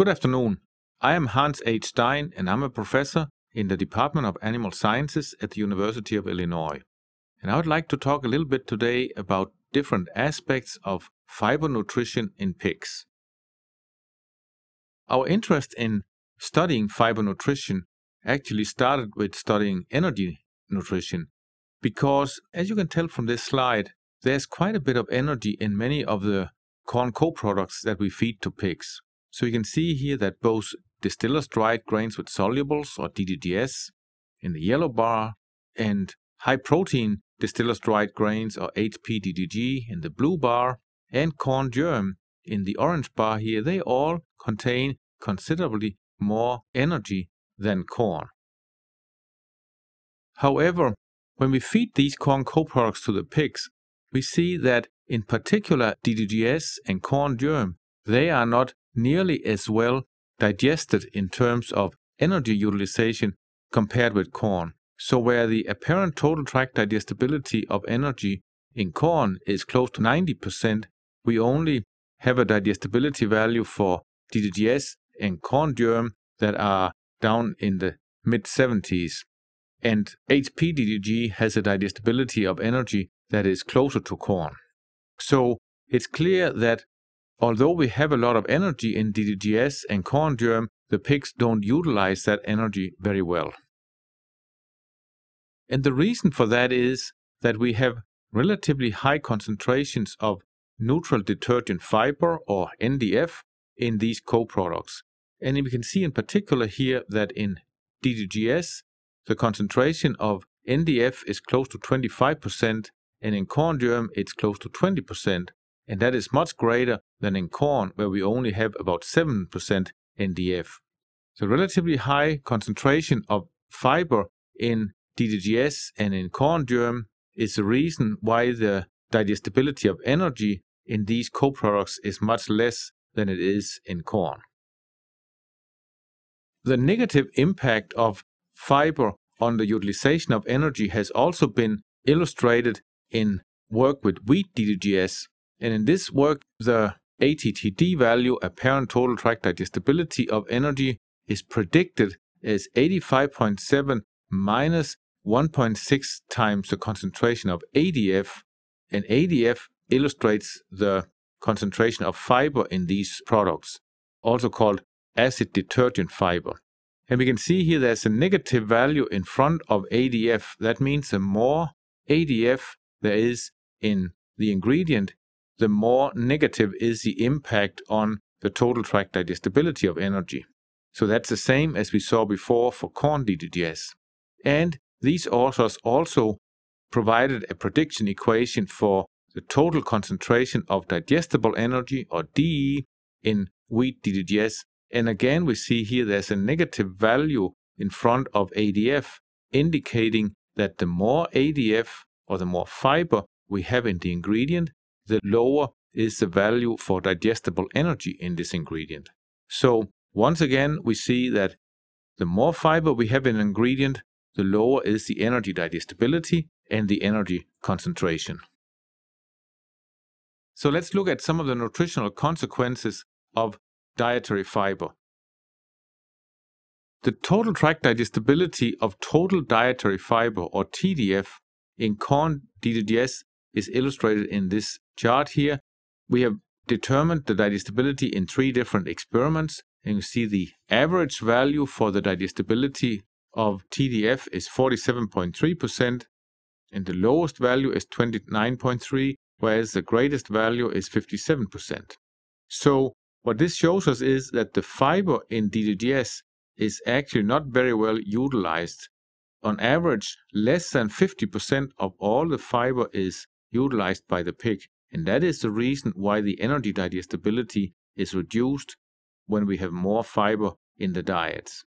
Good afternoon. I am Hans H. Stein, and I'm a professor in the Department of Animal Sciences at the University of Illinois. And I would like to talk a little bit today about different aspects of fiber nutrition in pigs. Our interest in studying fiber nutrition actually started with studying energy nutrition because, as you can tell from this slide, there's quite a bit of energy in many of the corn co-products that we feed to pigs. So you can see here that both distillers dried grains with solubles or DDGS in the yellow bar and high protein distillers dried grains or HPDDG in the blue bar and corn germ in the orange bar here, they all contain considerably more energy than corn. However, when we feed these corn co-products to the pigs, we see that in particular DDGS and corn germ, they are not nearly as well digested in terms of energy utilization compared with corn. So where the apparent total tract digestibility of energy in corn is close to 90%, we only have a digestibility value for DDGS and corn germ that are down in the mid 70s. And HPDDG has a digestibility of energy that is closer to corn. So it's clear that although we have a lot of energy in DDGS and corn germ, the pigs don't utilize that energy very well. And the reason for that is that we have relatively high concentrations of neutral detergent fiber or NDF in these co-products. And we can see in particular here that in DDGS, the concentration of NDF is close to 25%, and in corn germ, it's close to 20%, and that is much greater than in corn, where we only have about 7% NDF. The relatively high concentration of fiber in DDGS and in corn germ is the reason why the digestibility of energy in these co-products is much less than it is in corn. The negative impact of fiber on the utilization of energy has also been illustrated in work with wheat DDGS. And in this work, the ATTD value, apparent total tract digestibility of energy, is predicted as 85.7 minus 1.6 times the concentration of ADF. And ADF illustrates the concentration of fiber in these products, also called acid detergent fiber. And we can see here there's a negative value in front of ADF. That means the more ADF there is in the ingredient, the more negative is the impact on the total tract digestibility of energy. So that's the same as we saw before for corn DDGS. And these authors also provided a prediction equation for the total concentration of digestible energy or DE in wheat DDGS and again, we see here there's a negative value in front of ADF, indicating that the more ADF or the more fiber we have in the ingredient, the lower is the value for digestible energy in this ingredient. So once again, we see that the more fiber we have in an ingredient, the lower is the energy digestibility and the energy concentration. So let's look at some of the nutritional consequences of dietary fiber. The total tract digestibility of total dietary fiber, or TDF, in corn DDGS is illustrated in this chart here. We have determined the digestibility in three different experiments, and you see the average value for the digestibility of TDF is 47.3%, and the lowest value is 29.3, whereas the greatest value is 57%. So what this shows us is that the fiber in DDGS is actually not very well utilized. On average, less than 50% of all the fiber is utilized by the pig, and that is the reason why the energy digestibility is reduced when we have more fiber in the diets.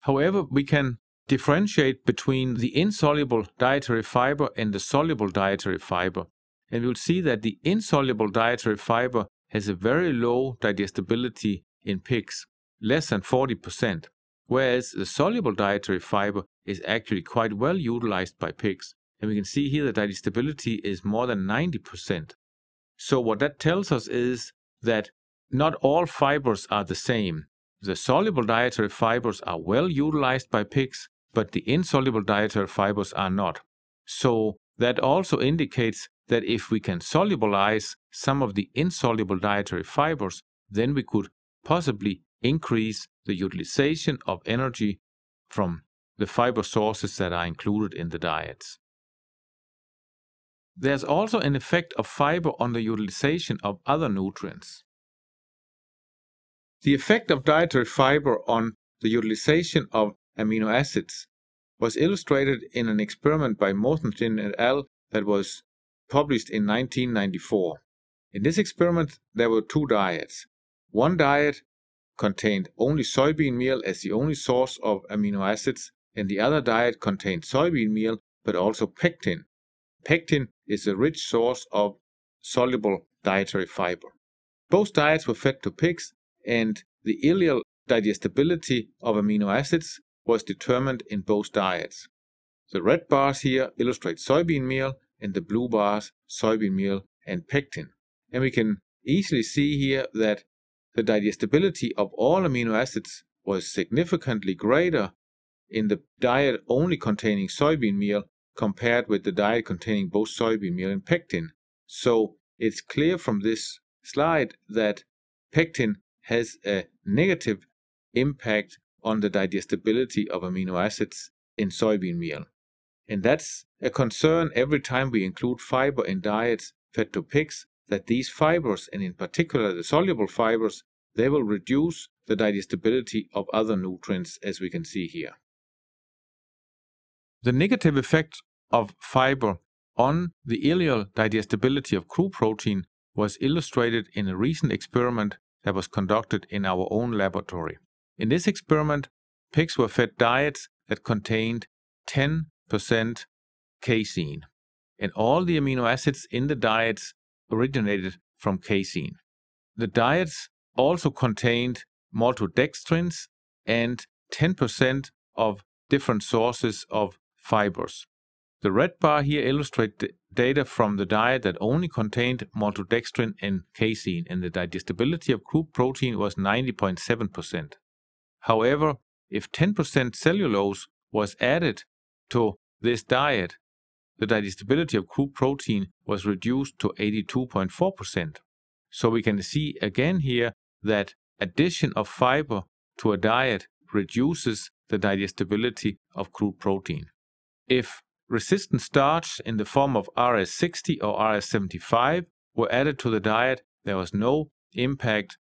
However, we can differentiate between the insoluble dietary fiber and the soluble dietary fiber. And we'll see that the insoluble dietary fiber has a very low digestibility in pigs, less than 40%, whereas the soluble dietary fiber is actually quite well utilized by pigs. And we can see here that digestibility is more than 90%. So what that tells us is that not all fibers are the same. The soluble dietary fibers are well utilized by pigs, but the insoluble dietary fibers are not. So that also indicates that if we can solubilize some of the insoluble dietary fibers, then we could possibly increase the utilization of energy from the fiber sources that are included in the diets. There's also an effect of fiber on the utilization of other nutrients. The effect of dietary fiber on the utilization of amino acids was illustrated in an experiment by Mosenthin et al. that was published in 1994. In this experiment, there were two diets. One diet contained only soybean meal as the only source of amino acids, and the other diet contained soybean meal but also pectin. Pectin is a rich source of soluble dietary fiber. Both diets were fed to pigs, and the ileal digestibility of amino acids was determined in both diets. The red bars here illustrate soybean meal, and the blue bars soybean meal and pectin. And we can easily see here that the digestibility of all amino acids was significantly greater in the diet only containing soybean meal compared with the diet containing both soybean meal and pectin. So it's clear from this slide that pectin has a negative impact on the digestibility of amino acids in soybean meal. And that's a concern every time we include fiber in diets fed to pigs that these fibers, and in particular the soluble fibers, they will reduce the digestibility of other nutrients as we can see here. The negative effect of fiber on the ileal digestibility of crude protein was illustrated in a recent experiment that was conducted in our own laboratory. In this experiment, pigs were fed diets that contained 10% casein, and all the amino acids in the diets originated from casein. The diets also contained maltodextrins and 10% of different sources of fibers. The red bar here illustrates data from the diet that only contained maltodextrin and casein, and the digestibility of crude protein was 90.7%. However, if 10% cellulose was added to this diet, the digestibility of crude protein was reduced to 82.4%. So we can see again here that addition of fiber to a diet reduces the digestibility of crude protein. If resistant starch in the form of RS60 or RS75 were added to the diet, there was no impact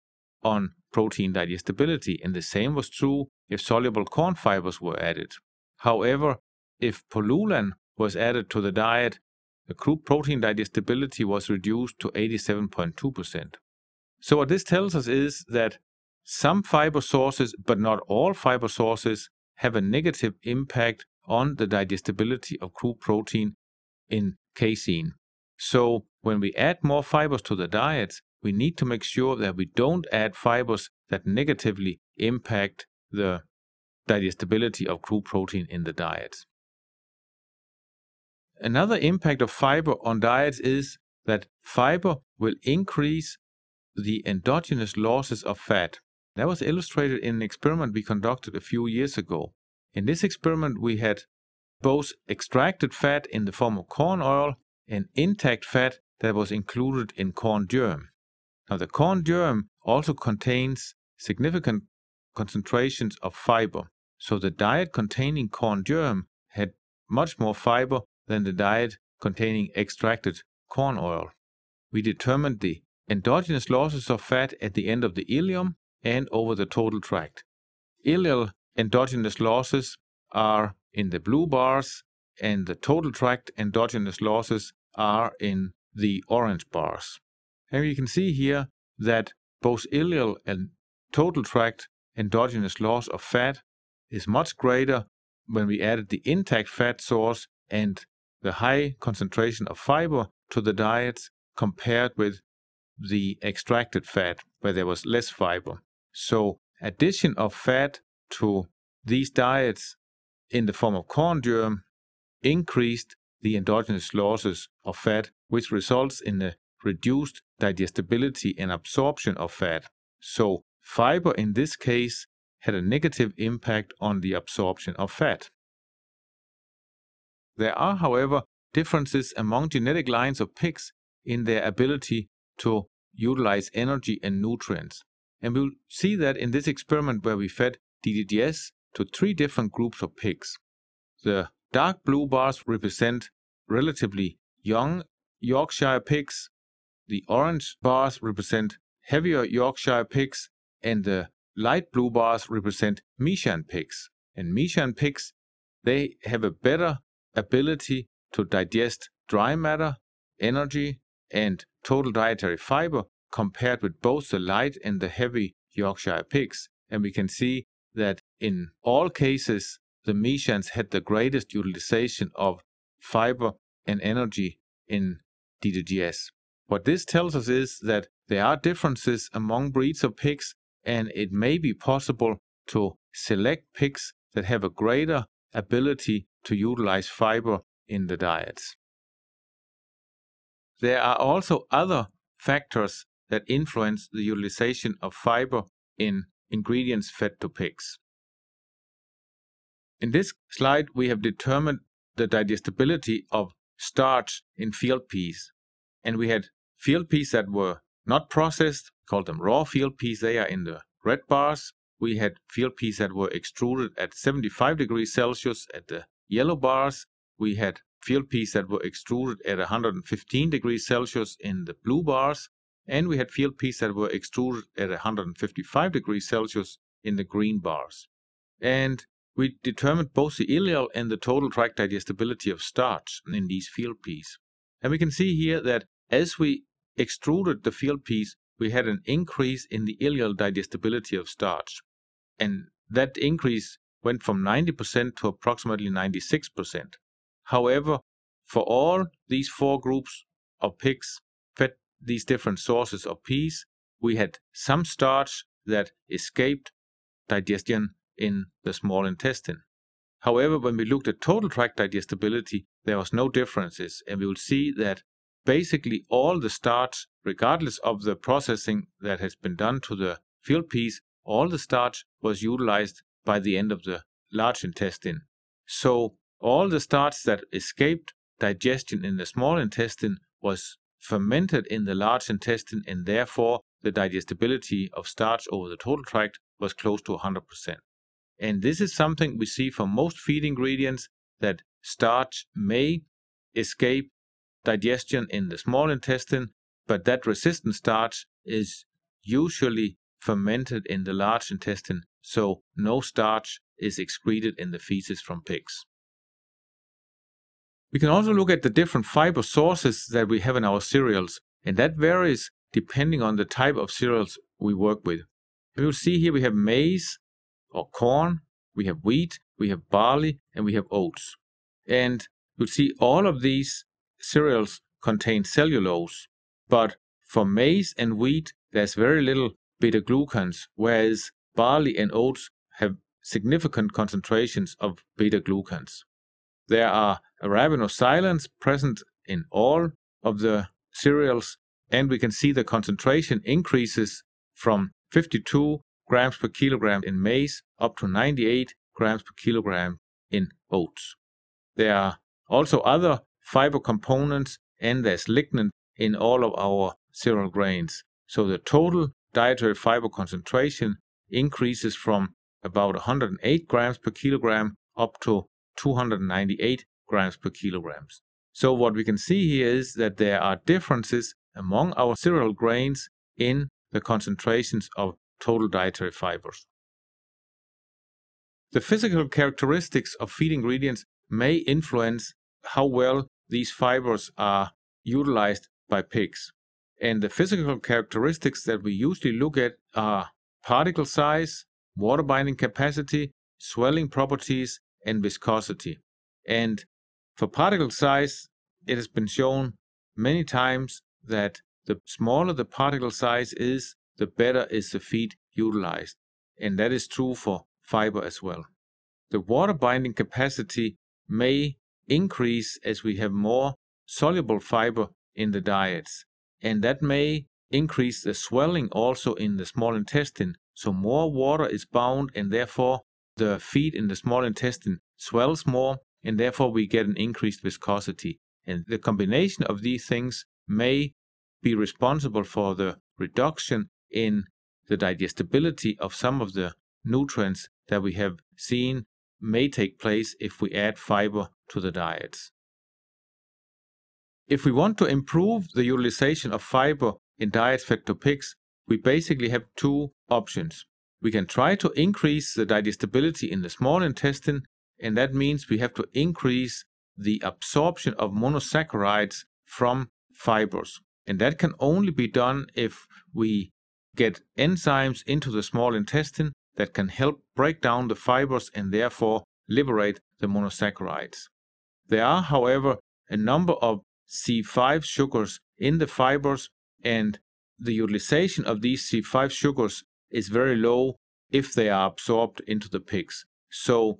on protein digestibility, and the same was true if soluble corn fibers were added. However, if pullulan was added to the diet, the crude protein digestibility was reduced to 87.2%. So, what this tells us is that some fiber sources, but not all fiber sources, have a negative impact on the digestibility of crude protein in casein. So, when we add more fibers to the diet, we need to make sure that we don't add fibers that negatively impact the digestibility of crude protein in the diet. Another impact of fiber on diets is that fiber will increase the endogenous losses of fat. That was illustrated in an experiment we conducted a few years ago. In this experiment, we had both extracted fat in the form of corn oil and intact fat that was included in corn germ. Now, the corn germ also contains significant concentrations of fiber. So, the diet containing corn germ had much more fiber than the diet containing extracted corn oil. We determined the endogenous losses of fat at the end of the ileum and over the total tract. Ileal endogenous losses are in the blue bars, and the total tract endogenous losses are in the orange bars. And you can see here that both ileal and total tract endogenous loss of fat is much greater when we added the intact fat source and the high concentration of fiber to the diets compared with the extracted fat where there was less fiber. So addition of fat to these diets in the form of corn germ increased the endogenous losses of fat, which results in a reduced digestibility and absorption of fat. So, fiber in this case had a negative impact on the absorption of fat. There are, however, differences among genetic lines of pigs in their ability to utilize energy and nutrients. And we'll see that in this experiment where we fed DDGS to three different groups of pigs. The dark blue bars represent relatively young Yorkshire pigs, the orange bars represent heavier Yorkshire pigs, and the light blue bars represent Meishan pigs. And Meishan pigs, they have a better ability to digest dry matter, energy, and total dietary fiber compared with both the light and the heavy Yorkshire pigs. And we can see that in all cases, the Meishans had the greatest utilization of fiber and energy in DDGS. What this tells us is that there are differences among breeds of pigs, and it may be possible to select pigs that have a greater ability to utilize fiber in the diets. There are also other factors that influence the utilization of fiber in ingredients fed to pigs. In this slide, we have determined the digestibility of starch in field peas. And we had field peas that were not processed, called them raw field peas. They are in the red bars. We had field peas that were extruded at 75 degrees Celsius at the yellow bars. We had field peas that were extruded at 115 degrees Celsius in the blue bars. And we had field peas that were extruded at 155 degrees Celsius in the green bars. And we determined both the ileal and the total tract digestibility of starch in these field peas. And we can see here that as we extruded the field peas, we had an increase in the ileal digestibility of starch. And that increase went from 90% to approximately 96%. However, for all these four groups of pigs these different sources of peas, we had some starch that escaped digestion in the small intestine. However, when we looked at total tract digestibility, there was no differences, and we will see that basically all the starch, regardless of the processing that has been done to the field peas, all the starch was utilized by the end of the large intestine. So all the starch that escaped digestion in the small intestine was fermented in the large intestine, and therefore the digestibility of starch over the total tract was close to 100%. And this is something we see for most feed ingredients that starch may escape digestion in the small intestine, but that resistant starch is usually fermented in the large intestine, so no starch is excreted in the feces from pigs. We can also look at the different fiber sources that we have in our cereals, and that varies depending on the type of cereals we work with. We will see here we have maize, or corn, we have wheat, we have barley, and we have oats. And you'll see all of these cereals contain cellulose, but for maize and wheat, there's very little beta glucans, whereas barley and oats have significant concentrations of beta glucans. There are arabinoxylanes present in all of the cereals, and we can see the concentration increases from 52 grams per kilogram in maize up to 98 grams per kilogram in oats. There are also other fiber components and there's lignin in all of our cereal grains. So the total dietary fiber concentration increases from about 108 grams per kilogram up to 298 grams per kilogram. So what we can see here is that there are differences among our cereal grains in the concentrations of total dietary fibers. The physical characteristics of feed ingredients may influence how well these fibers are utilized by pigs. And the physical characteristics that we usually look at are particle size, water binding capacity, swelling properties, and viscosity. And for particle size, it has been shown many times that the smaller the particle size is, the better is the feed utilized. And that is true for fiber as well. The water binding capacity may increase as we have more soluble fiber in the diets. and that may increase the swelling also in the small intestine. So more water is bound, and therefore the feed in the small intestine swells more, and therefore we get an increased viscosity. And the combination of these things may be responsible for the reduction in the digestibility of some of the nutrients that we have seen may take place if we add fiber to the diets. If we want to improve the utilization of fiber in diets fed to pigs, we basically have two options. We can try to increase the digestibility in the small intestine, and that means we have to increase the absorption of monosaccharides from fibers. And that can only be done if we get enzymes into the small intestine that can help break down the fibers and therefore liberate the monosaccharides. There are, however, a number of C5 sugars in the fibers, and the utilization of these C5 sugars is very low if they are absorbed into the pigs. So,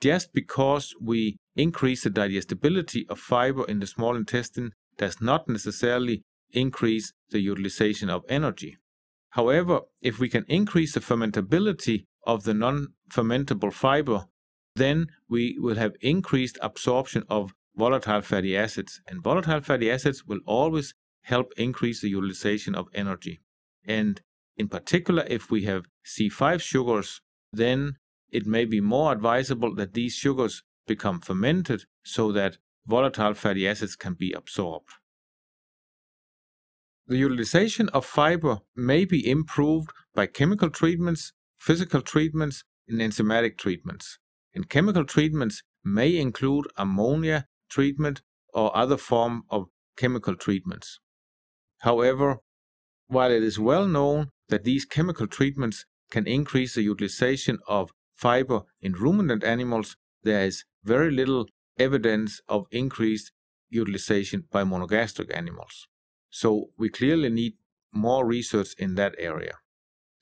just because we increase the digestibility of fiber in the small intestine does not necessarily increase the utilization of energy. However, if we can increase the fermentability of the non fermentable fiber, then we will have increased absorption of volatile fatty acids. And volatile fatty acids will always help increase the utilization of energy. And in particular, if we have C5 sugars, then it may be more advisable that these sugars become fermented so that volatile fatty acids can be absorbed. The utilization of fiber may be improved by chemical treatments, physical treatments, and enzymatic treatments. And chemical treatments may include ammonia treatment or other form of chemical treatments. However, while it is well known that these chemical treatments can increase the utilization of fiber in ruminant animals, there is very little evidence of increased utilization by monogastric animals. So we clearly need more research in that area.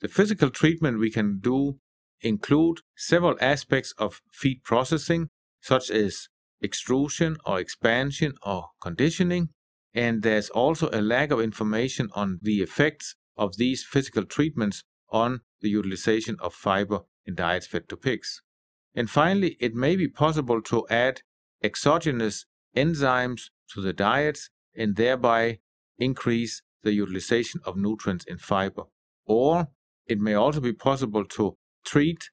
The physical treatment we can do include several aspects of feed processing, such as extrusion or expansion or conditioning, and there's also a lack of information on the effects of these physical treatments on the utilization of fiber in diets fed to pigs. And finally, it may be possible to add exogenous enzymes to the diets and thereby increase the utilization of nutrients in fiber. Or it may also be possible to treat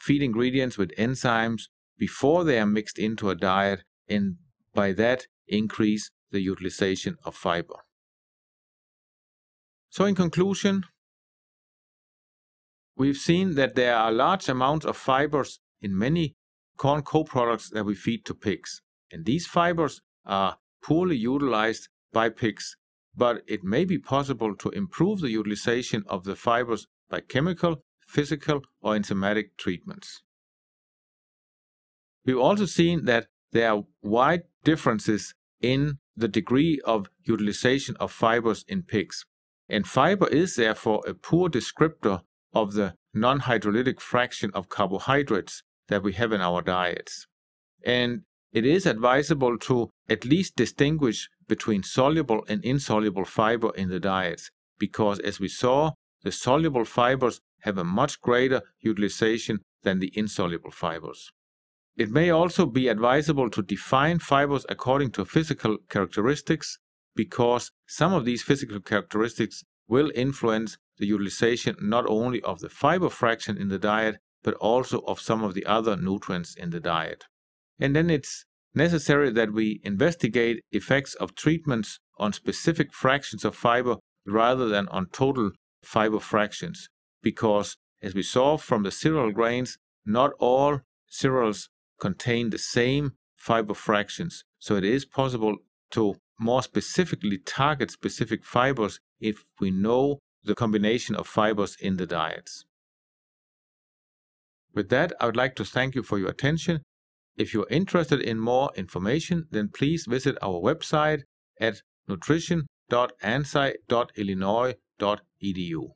feed ingredients with enzymes before they are mixed into a diet and by that increase the utilization of fiber. So, in conclusion, we've seen that there are large amounts of fibers in many corn co-products that we feed to pigs. And these fibers are poorly utilized by pigs, but it may be possible to improve the utilization of the fibers by chemical, physical, or enzymatic treatments. We've also seen that there are wide differences in the degree of utilization of fibers in pigs. And fiber is therefore a poor descriptor of the non hydrolytic fraction of carbohydrates that we have in our diets. And it is advisable to at least distinguish between soluble and insoluble fiber in the diets, because as we saw, the soluble fibers have a much greater utilization than the insoluble fibers. It may also be advisable to define fibers according to physical characteristics because some of these physical characteristics will influence the utilization not only of the fiber fraction in the diet, but also of some of the other nutrients in the diet. And then it's necessary that we investigate effects of treatments on specific fractions of fiber rather than on total fiber fractions, because as we saw from the cereal grains, not all cereals contain the same fiber fractions. So it is possible to more specifically target specific fibers if we know the combination of fibers in the diets. With that, I would like to thank you for your attention. If you're interested in more information, then please visit our website at nutrition.ansci.illinois.edu.